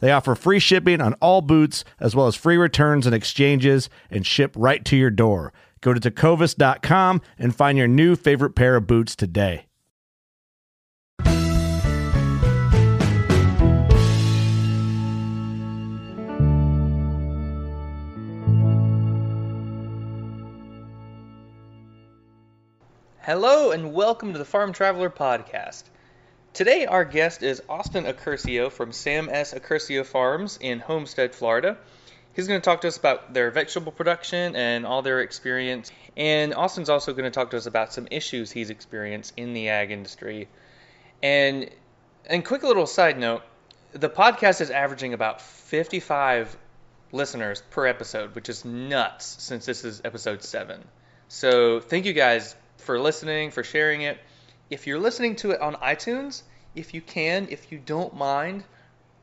They offer free shipping on all boots, as well as free returns and exchanges, and ship right to your door. Go to tecovas.com and find your new favorite pair of boots today. Hello and welcome to the Farm Traveler Podcast. Today, our guest is Austin Accursio from Sam S. Accursio Farms in Homestead, Florida. He's going to talk to us about their vegetable production and all their experience. And Austin's also going to talk to us about some issues he's experienced in the ag industry. And and quick little side note, the podcast is averaging about 55 listeners per episode, which is nuts since this is episode 7. So, thank you guys for listening, for sharing it if you're listening to it on iTunes, if you can, if you don't mind,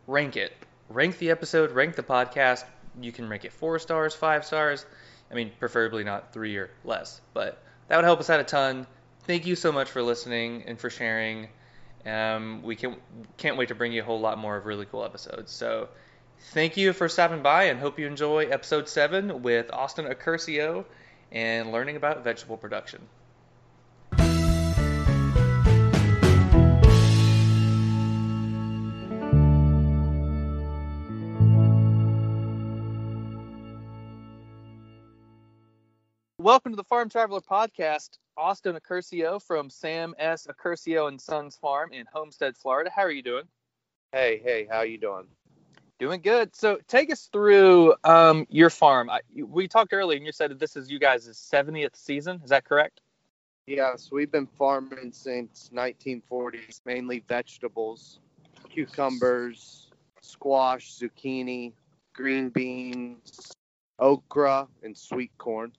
rank it. Rank the episode, rank the podcast. You can rank it four stars, five stars. I mean, preferably not three or less, but that would help us out a ton. Thank you so much for listening and for sharing. Um, we can, can't wait to bring you a whole lot more of really cool episodes. So, thank you for stopping by and hope you enjoy episode 7 with Austin Accursio and learning about vegetable production. Welcome to the Farm Traveler Podcast. Austin Accursio from Sam S. Accursio and Sons Farm in Homestead, Florida. How are you doing? Hey, hey, how you doing? Doing good. So take us through um, your farm. I, we talked earlier, and you said that this is you guys' 70th season. Is that correct? Yes, we've been farming since 1940s, mainly vegetables, cucumbers, squash, zucchini, green beans, okra, and sweet corn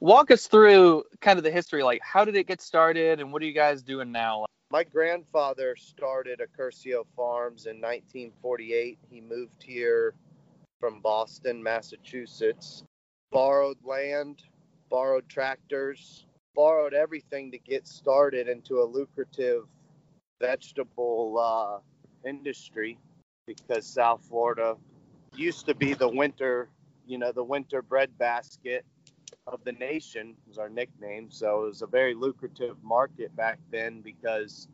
walk us through kind of the history. Like, how did it get started, and what are you guys doing now? My grandfather started Accursio Farms in 1948. He moved here from Boston, Massachusetts. Borrowed land, borrowed tractors, borrowed everything to get started into a lucrative vegetable uh, industry because South Florida used to be the winter, you know, the winter breadbasket of the nation was our nickname. So it was a very lucrative market back then because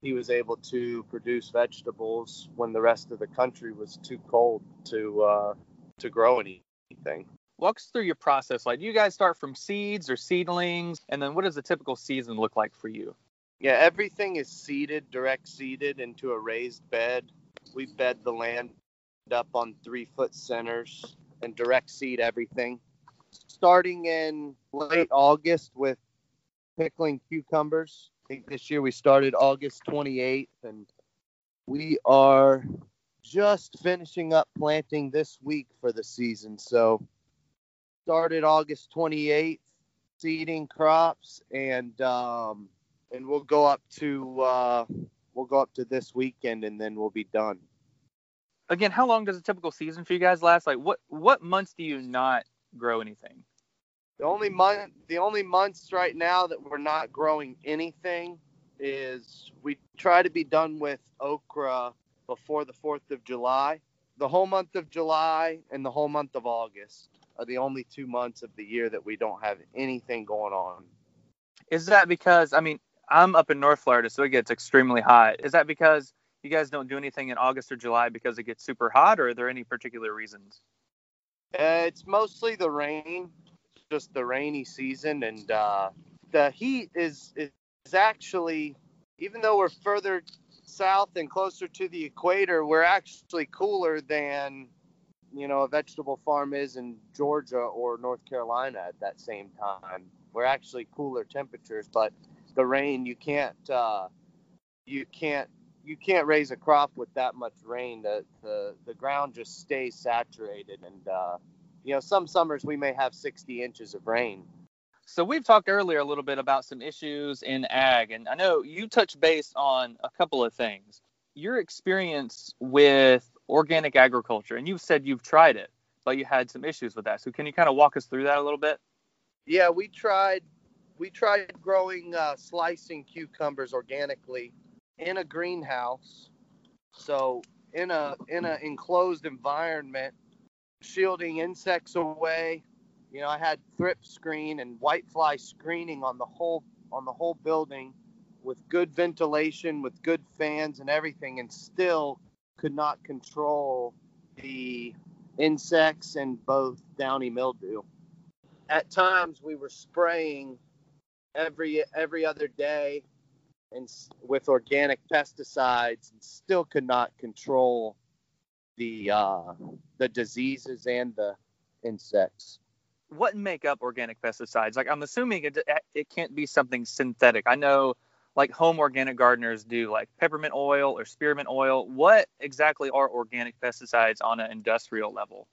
he was able to produce vegetables when the rest of the country was too cold to uh, to grow anything. Walk us through your process. Like, do you guys start from seeds or seedlings, and then what does a typical season look like for you? Yeah, everything is seeded, direct seeded into a raised bed. We bed the land up on three foot centers and direct seed everything starting in late August with pickling cucumbers. I think this year we started August 28th, and we are just finishing up planting this week for the season. So started August 28th, seeding crops, and um, and we'll go up to uh, we'll go up to this weekend, and then we'll be done. Again, how long does a typical season for you guys last? Like, what what months do you not grow anything? The only month, the only months right now that we're not growing anything is we try to be done with okra before the 4th of July. The whole month of July and the whole month of August are the only two months of the year that we don't have anything going on. Is that because I mean I'm up in North Florida, so it gets extremely hot. Is that because you guys don't do anything in August or July because it gets super hot, or are there any particular reasons? Uh, it's mostly the rain, just the rainy season, and uh, the heat is is actually, even though we're further south and closer to the equator, we're actually cooler than you know a vegetable farm is in Georgia or North Carolina at that same time. We're actually cooler temperatures, but the rain you can't uh, you can't you can't raise a crop with that much rain. The the, the ground just stays saturated, and uh, you know some summers we may have 60 inches of rain. So we've talked earlier a little bit about some issues in ag, and I know you touched base on a couple of things. Your experience with organic agriculture, and you've said you've tried it, but you had some issues with that. So can you kind of walk us through that a little bit? Yeah, we tried we tried growing uh, slicing cucumbers organically in a greenhouse. So in a in an enclosed environment, shielding insects away. You know, I had thrip screen and whitefly screening on the whole on the whole building with good ventilation, with good fans and everything, and still could not control the insects and both downy mildew. At times we were spraying every every other day and with organic pesticides and still could not control the uh, the diseases and the insects. What make up organic pesticides? Like I'm assuming it it can't be something synthetic. I know like home organic gardeners do like peppermint oil or spearmint oil. What exactly are organic pesticides on an industrial level?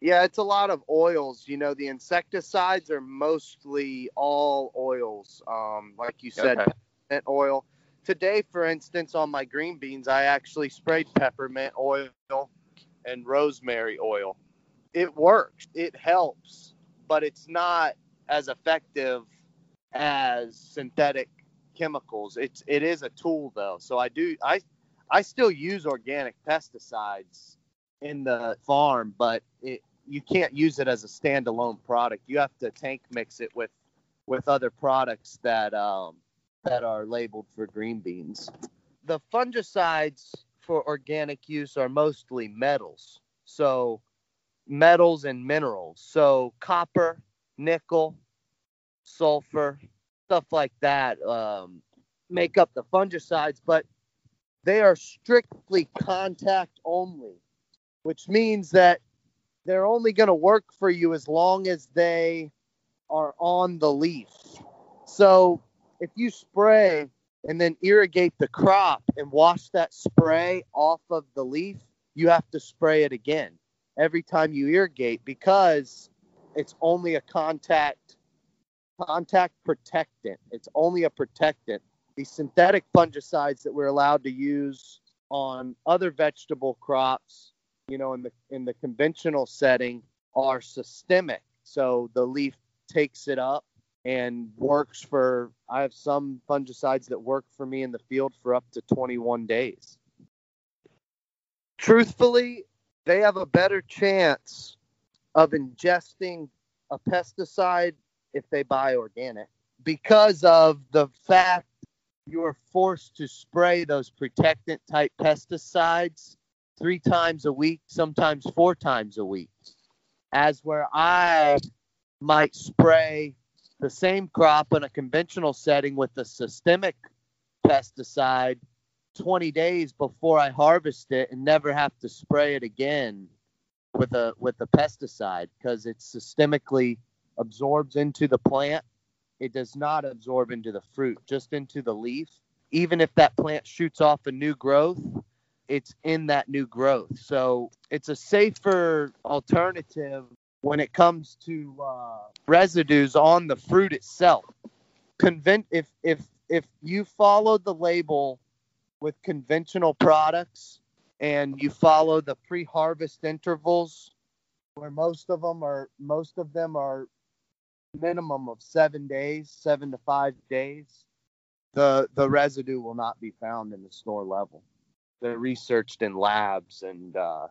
Yeah, it's a lot of oils. You know, the insecticides are mostly all oils. Um, like you said, okay. peppermint oil. Today, for instance, on my green beans, I actually sprayed peppermint oil and rosemary oil. It works. It helps, but it's not as effective as synthetic chemicals. It's it is a tool though. So I do I I still use organic pesticides in the farm, but it, you can't use it as a standalone product. You have to tank mix it with with other products that um, that are labeled for green beans. The fungicides for organic use are mostly metals. So metals and minerals. So copper, nickel, sulfur, stuff like that um, make up the fungicides, but they are strictly contact only which means that they're only going to work for you as long as they are on the leaf. So if you spray and then irrigate the crop and wash that spray off of the leaf, you have to spray it again every time you irrigate because it's only a contact contact protectant. It's only a protectant. The synthetic fungicides that we're allowed to use on other vegetable crops you know, in the in the conventional setting are systemic. So the leaf takes it up and works for I have some fungicides that work for me in the field for up to 21 days. Truthfully, they have a better chance of ingesting a pesticide if they buy organic because of the fact you're forced to spray those protectant type pesticides three times a week, sometimes four times a week. As where I might spray the same crop in a conventional setting with a systemic pesticide 20 days before I harvest it and never have to spray it again with a with a pesticide because it systemically absorbs into the plant. It does not absorb into the fruit, just into the leaf. Even if that plant shoots off a new growth, it's in that new growth. So it's a safer alternative when it comes to uh, residues on the fruit itself. If if if you follow the label with conventional products and you follow the pre-harvest intervals where most of them are most of them are minimum of seven days, seven to five days, the the residue will not be found in the store level. They're researched in labs and uh,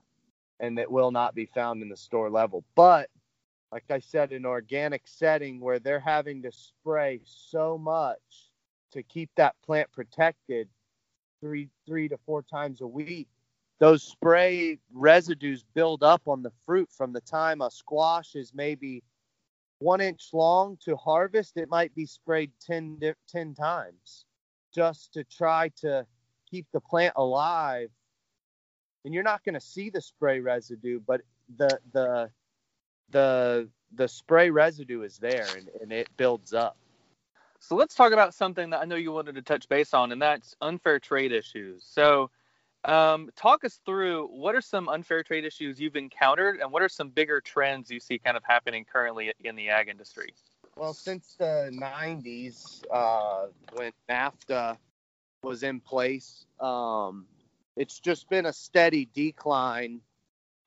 and it will not be found in the store level. But like I said, in organic setting where they're having to spray so much to keep that plant protected three three to four times a week, those spray residues build up on the fruit from the time a squash is maybe one inch long to harvest, it might be sprayed 10, 10 times just to try to keep the plant alive. And you're not going to see the spray residue, but the the the the spray residue is there and, and it builds up. So let's talk about something that I know you wanted to touch base on, and that's unfair trade issues. So um, talk us through what are some unfair trade issues you've encountered, and what are some bigger trends you see kind of happening currently in the ag industry? Well, since the 90s, uh, when NAFTA was in place, um, it's just been a steady decline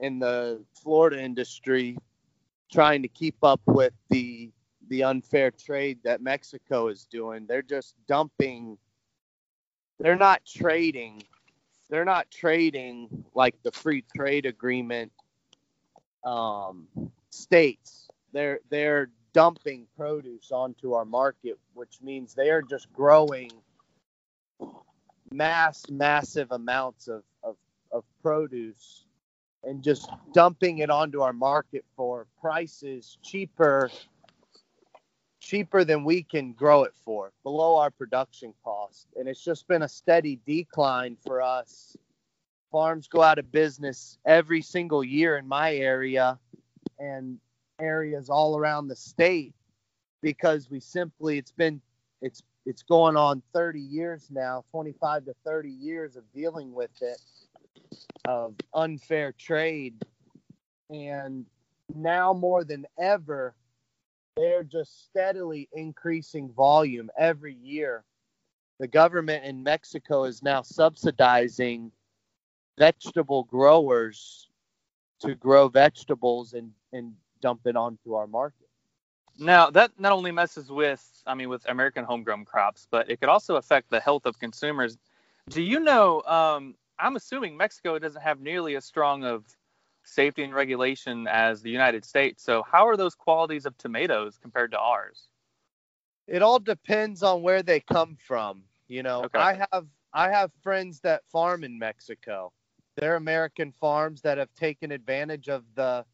in the Florida industry, trying to keep up with the the unfair trade that Mexico is doing. They're just dumping. They're not trading they're not trading like the free trade agreement um, states. They're they're dumping produce onto our market, which means they are just growing mass massive amounts of, of, of produce and just dumping it onto our market for prices cheaper cheaper than we can grow it for, below our production cost. And it's just been a steady decline for us. Farms go out of business every single year in my area and areas all around the state because we simply it's been it's it's going on 30 years now, 25 to 30 years of dealing with it of unfair trade and now more than ever they're just steadily increasing volume every year. The government in Mexico is now subsidizing vegetable growers to grow vegetables and, and dump it onto our market. Now that not only messes with, I mean, with American homegrown crops, but it could also affect the health of consumers. Do you know? Um, I'm assuming Mexico doesn't have nearly as strong of safety and regulation as the United States. So, how are those qualities of tomatoes compared to ours? It all depends on where they come from. You know, okay. I have I have friends that farm in Mexico. They're American farms that have taken advantage of the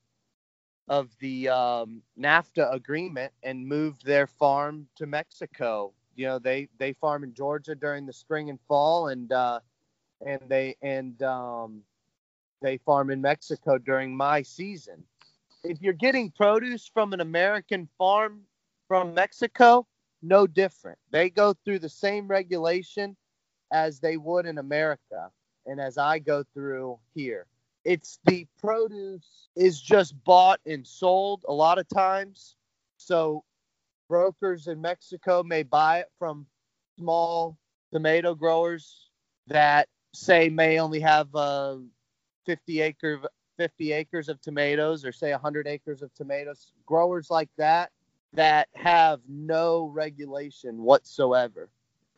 of the um, NAFTA agreement and moved their farm to Mexico. You know, they they farm in Georgia during the spring and fall, and uh, and they and um, they farm in Mexico during my season. If you're getting produce from an American farm from Mexico, no different. They go through the same regulation as they would in America and as I go through here. It's the produce is just bought and sold a lot of times. So brokers in Mexico may buy it from small tomato growers that say may only have a 50 acre 50 acres of tomatoes or say 100 acres of tomatoes growers like that that have no regulation whatsoever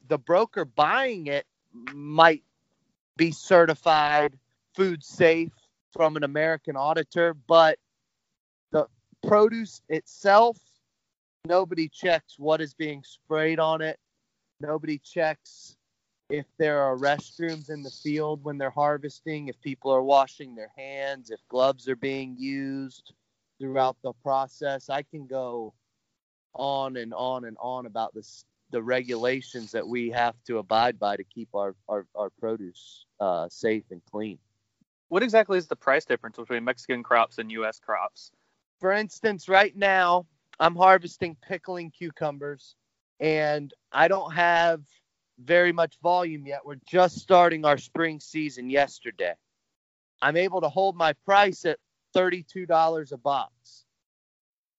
the broker buying it might be certified food safe from an american auditor but the produce itself nobody checks what is being sprayed on it nobody checks if there are restrooms in the field when they're harvesting, if people are washing their hands, if gloves are being used throughout the process. I can go on and on and on about this the regulations that we have to abide by to keep our our, our produce uh, safe and clean. What exactly is the price difference between Mexican crops and U.S. crops? For instance, right now I'm harvesting pickling cucumbers, and I don't have very much volume yet. We're just starting our spring season yesterday. I'm able to hold my price at $32 a box.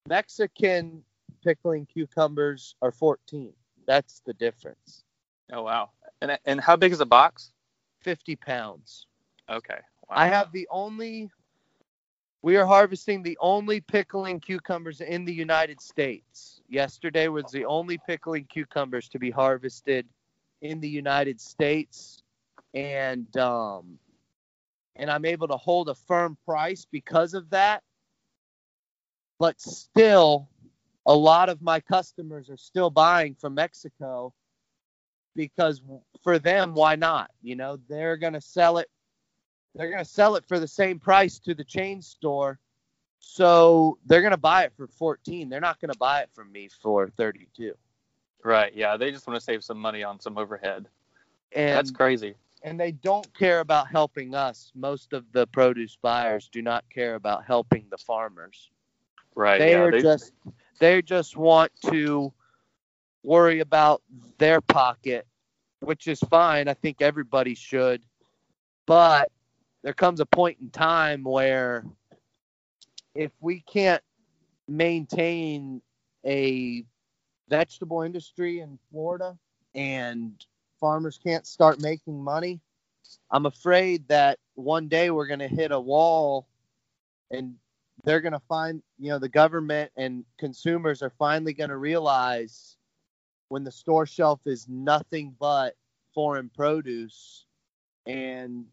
Mexican pickling cucumbers are 14. That's the difference. Oh wow. And and how big is a box? 50 pounds. Okay. I have the only We are harvesting the only pickling cucumbers in the United States. Yesterday was the only pickling cucumbers to be harvested in the United States, and um, and I'm able to hold a firm price because of that. But still, a lot of my customers are still buying from Mexico because for them, why not? You know, they're gonna sell it. They're gonna sell it for the same price to the chain store, so they're gonna buy it for 14. They're not gonna buy it from me for 32. Right. Yeah. They just want to save some money on some overhead. And That's crazy. and they don't care about helping us. Most of the produce buyers do not care about helping the farmers. Right. They yeah. are they- just they just want to worry about their pocket, which is fine. I think everybody should. But there comes a point in time where if we can't maintain a vegetable industry in Florida and farmers can't start making money, I'm afraid that one day we're going to hit a wall and they're going to find, you know, the government and consumers are finally going to realize when the store shelf is nothing but foreign produce and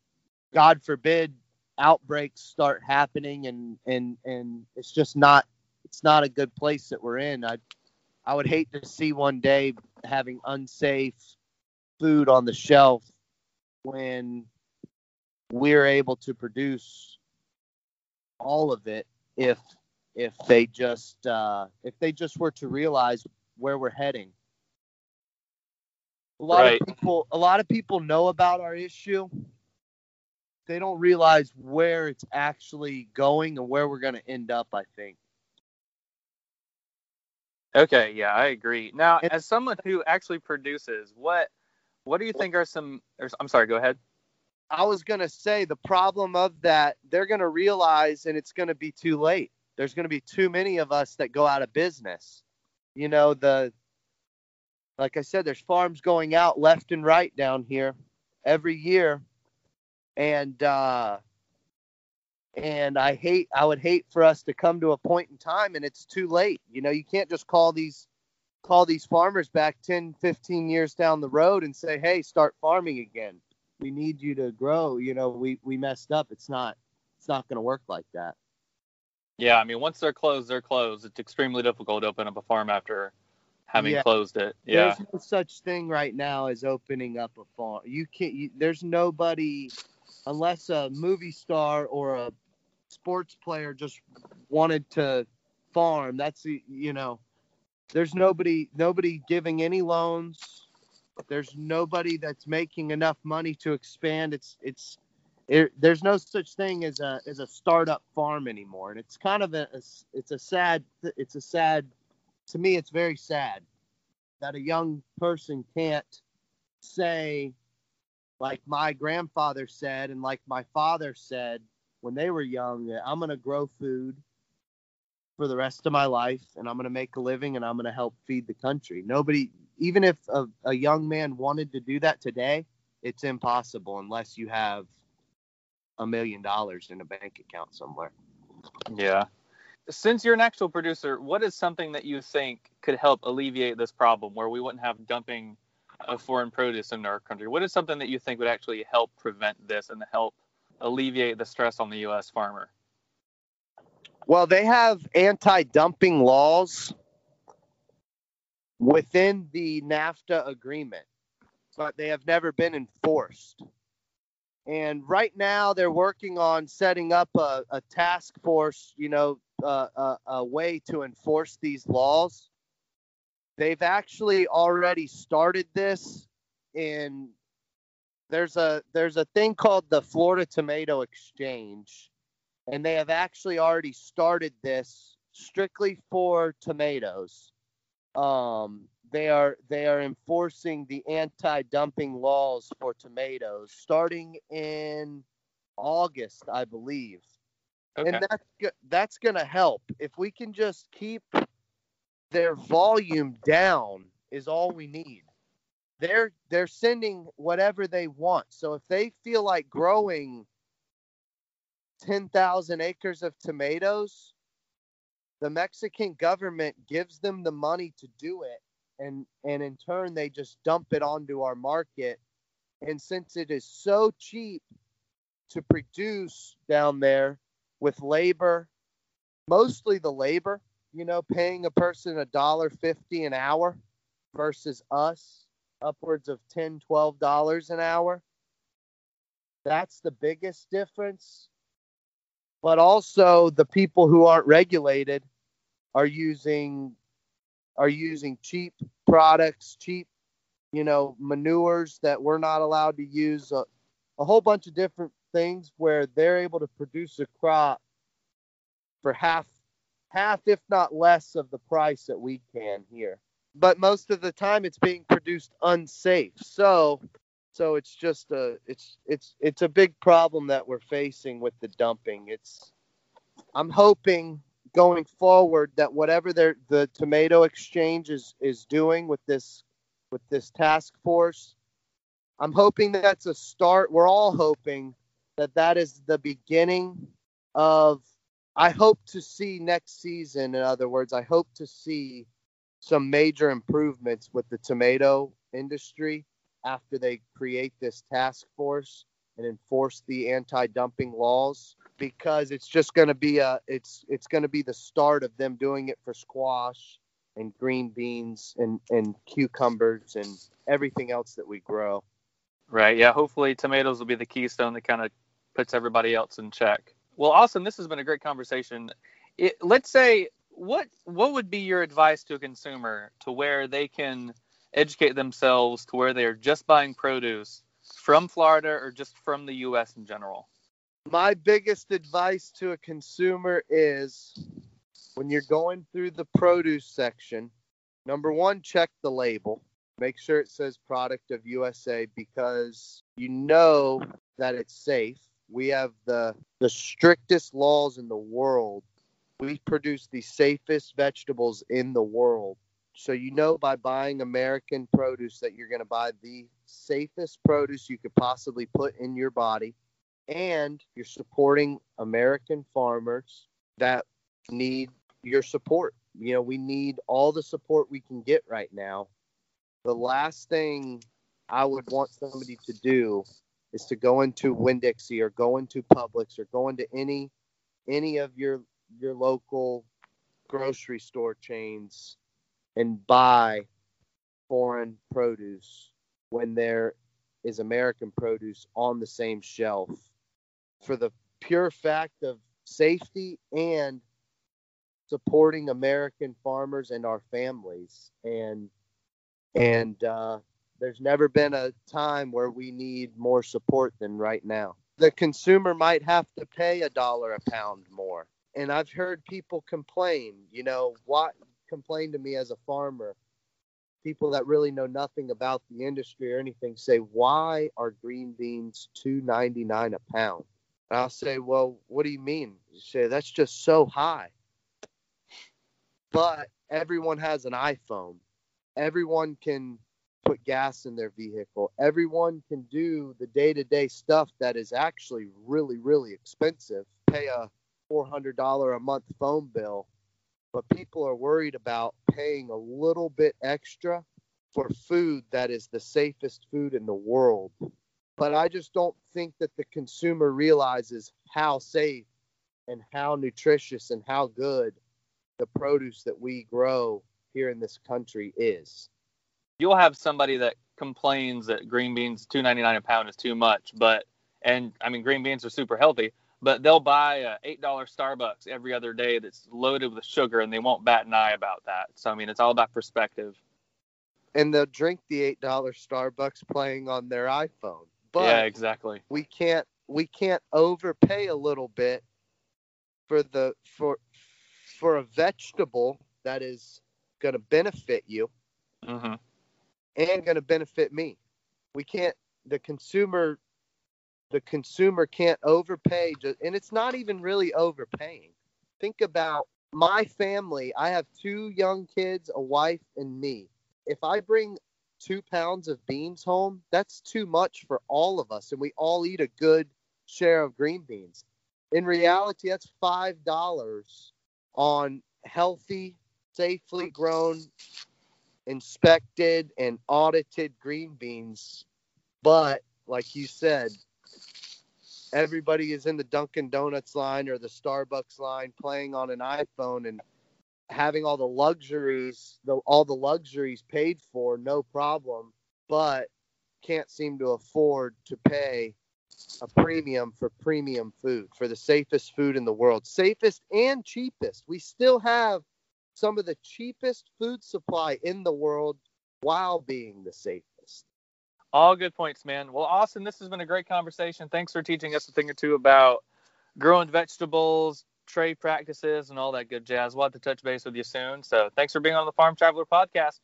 God forbid outbreaks start happening and and and it's just not it's not a good place that we're in. I I would hate to see one day having unsafe food on the shelf when we're able to produce all of it if if they just uh, if they just were to realize where we're heading. A lot Right. of people a lot of people know about our issue. They don't realize where it's actually going and where we're going to end up, I think. Okay, yeah, I agree. Now, And- as someone who actually produces, what what do you think are some? Or, I'm sorry, go ahead. I was going to say the problem of that, they're going to realize and it's going to be too late. There's going to be too many of us that go out of business. You know, the like I said there's farms going out left and right down here every year. And uh and I hate I would hate for us to come to a point in time and it's too late. You know, you can't just call these call these farmers back 10, 15 years down the road and say, "Hey, start farming again." we need you to grow you know we we messed up it's not it's not going to work like that Yeah, I mean, once they're closed, they're closed. It's extremely difficult to open up a farm after having Yeah. closed it. Yeah, there's no such thing right now as opening up a farm you can't you, there's nobody unless a movie star or a sports player just wanted to farm that's you know there's nobody nobody giving any loans. There's nobody that's making enough money to expand. It's it's it, there's no such thing as a as a startup farm anymore. And it's kind of a it's a sad it's a sad to me it's very sad that a young person can't say like my grandfather said and like my father said when they were young I'm going to grow food for the rest of my life and I'm going to make a living and I'm going to help feed the country. Nobody even if a, a young man wanted to do that today, it's impossible unless you have a million dollars in a bank account somewhere. yeah. Since you're an actual producer, what is something that you think could help alleviate this problem, where we wouldn't have dumping of foreign produce in our country? What is something that you think would actually help prevent this and help alleviate the stress on the U.S. farmer? Well, they have anti-dumping laws within the NAFTA agreement, but they have never been enforced. And right now, they're working on setting up a, a task force, you know, uh, a, a way to enforce these laws. They've actually already started this in there's a there's a thing called the Florida Tomato Exchange and they have actually already started this strictly for tomatoes. Um, they are they are enforcing the anti-dumping laws for tomatoes starting in August, I believe, Okay. and that's that's gonna help if we can just keep their volume down. Is all we need. They're they're sending whatever they want. So if they feel like growing 10,000 acres of tomatoes, the Mexican government gives them the money to do it. And, and in turn, they just dump it onto our market. And since it is so cheap to produce down there with labor, mostly the labor, you know, paying a person a dollar fifty an hour versus us upwards of ten, twelve dollars an hour. That's the biggest difference. But also the people who aren't regulated are using are using cheap products cheap you know manures that we're not allowed to use a, a whole bunch of different things where they're able to produce a crop for half half if not less of the price that we can here. But most of the time it's being produced unsafe. So so it's just a it's it's it's a big problem that we're facing with the dumping. It's i'm hoping going forward that whatever the tomato exchange is is doing with this with this task force i'm hoping that that's a start. We're all hoping that that is the beginning of I hope to see next season, in other words, I hope to see some major improvements with the tomato industry after they create this task force and enforce the anti-dumping laws because it's just going to be a it's it's going to be the start of them doing it for squash and green beans and and cucumbers and everything else that we grow. Right. Yeah, hopefully tomatoes will be the keystone that kind of puts everybody else in check. Well, Austin, this has been a great conversation. It, let's say what what would be your advice to a consumer to where they can educate themselves to where they are just buying produce from Florida or just from the U.S. in general? My biggest advice to a consumer is when you're going through the produce section, number one, check the label. Make sure it says product of USA because you know that it's safe we have the the strictest laws in the world. We produce the safest vegetables in the world. So you know by buying American produce that you're going to buy the safest produce you could possibly put in your body and you're supporting American farmers that need your support. You know, we need all the support we can get right now. The last thing I would want somebody to do is to go into Winn-Dixie or go into Publix or go into any any of your your local grocery store chains and buy foreign produce when there is American produce on the same shelf for the pure fact of safety and supporting American farmers and our families. And and uh, there's never been a time where we need more support than right now. The consumer might have to pay a dollar a pound more. And I've heard people complain, you know, what complain to me as a farmer, people that really know nothing about the industry or anything say, why are green beans two ninety nine a pound? And I'll say, well, what do you mean? You say that's just so high. But everyone has an iPhone. Everyone can put gas in their vehicle. Everyone can do the day to day stuff that is actually really, really expensive. Pay a $400 a month phone bill, but people are worried about paying a little bit extra for food that is the safest food in the world. But I just don't think that the consumer realizes how safe and how nutritious and how good the produce that we grow here in this country is you'll have somebody that complains that green beans 2.99 a pound is too much, but and I mean green beans are super healthy, but they'll buy a eight dollar Starbucks every other day that's loaded with sugar, and they won't bat an eye about that. So I mean, it's all about perspective. And they'll drink the eight dollar Starbucks playing on their iPhone. But yeah, exactly. We can't we can't overpay a little bit for the for for a vegetable that is going to benefit you. Mm-hmm and going to benefit me. We can't the consumer the consumer can't overpay and it's not even really overpaying. Think about my family. I have two young kids, a wife, and me. If I bring two pounds of beans home, that's too much for all of us, and we all eat a good share of green beans. in reality, that's five dollars on healthy, safely grown, inspected, and audited green beans. But like you said, everybody is in the Dunkin' Donuts line or the Starbucks line playing on an iPhone and having all the luxuries, the, all the luxuries paid for, no problem, but can't seem to afford to pay a premium for premium food, for the safest food in the world, safest and cheapest. We still have some of the cheapest food supply in the world while being the safest. All good points, man. Well, Austin, this has been a great conversation. Thanks for teaching us a thing or two about growing vegetables, trade practices, and all that good jazz. We'll have to touch base with you soon. So thanks for being on the Farm Traveler podcast.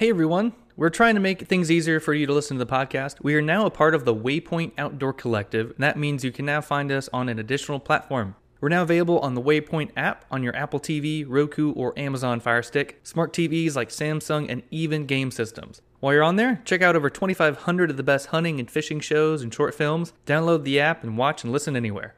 Hey everyone, we're trying to make things easier for you to listen to the podcast. We are now a part of the Waypoint Outdoor Collective, and that means you can now find us on an additional platform. We're now available on the Waypoint app on your Apple TV, Roku, or Amazon Fire Stick, smart TVs like Samsung, and even game systems. While you're on there, check out over 2,500 of the best hunting and fishing shows and short films. Download the app and watch and listen anywhere.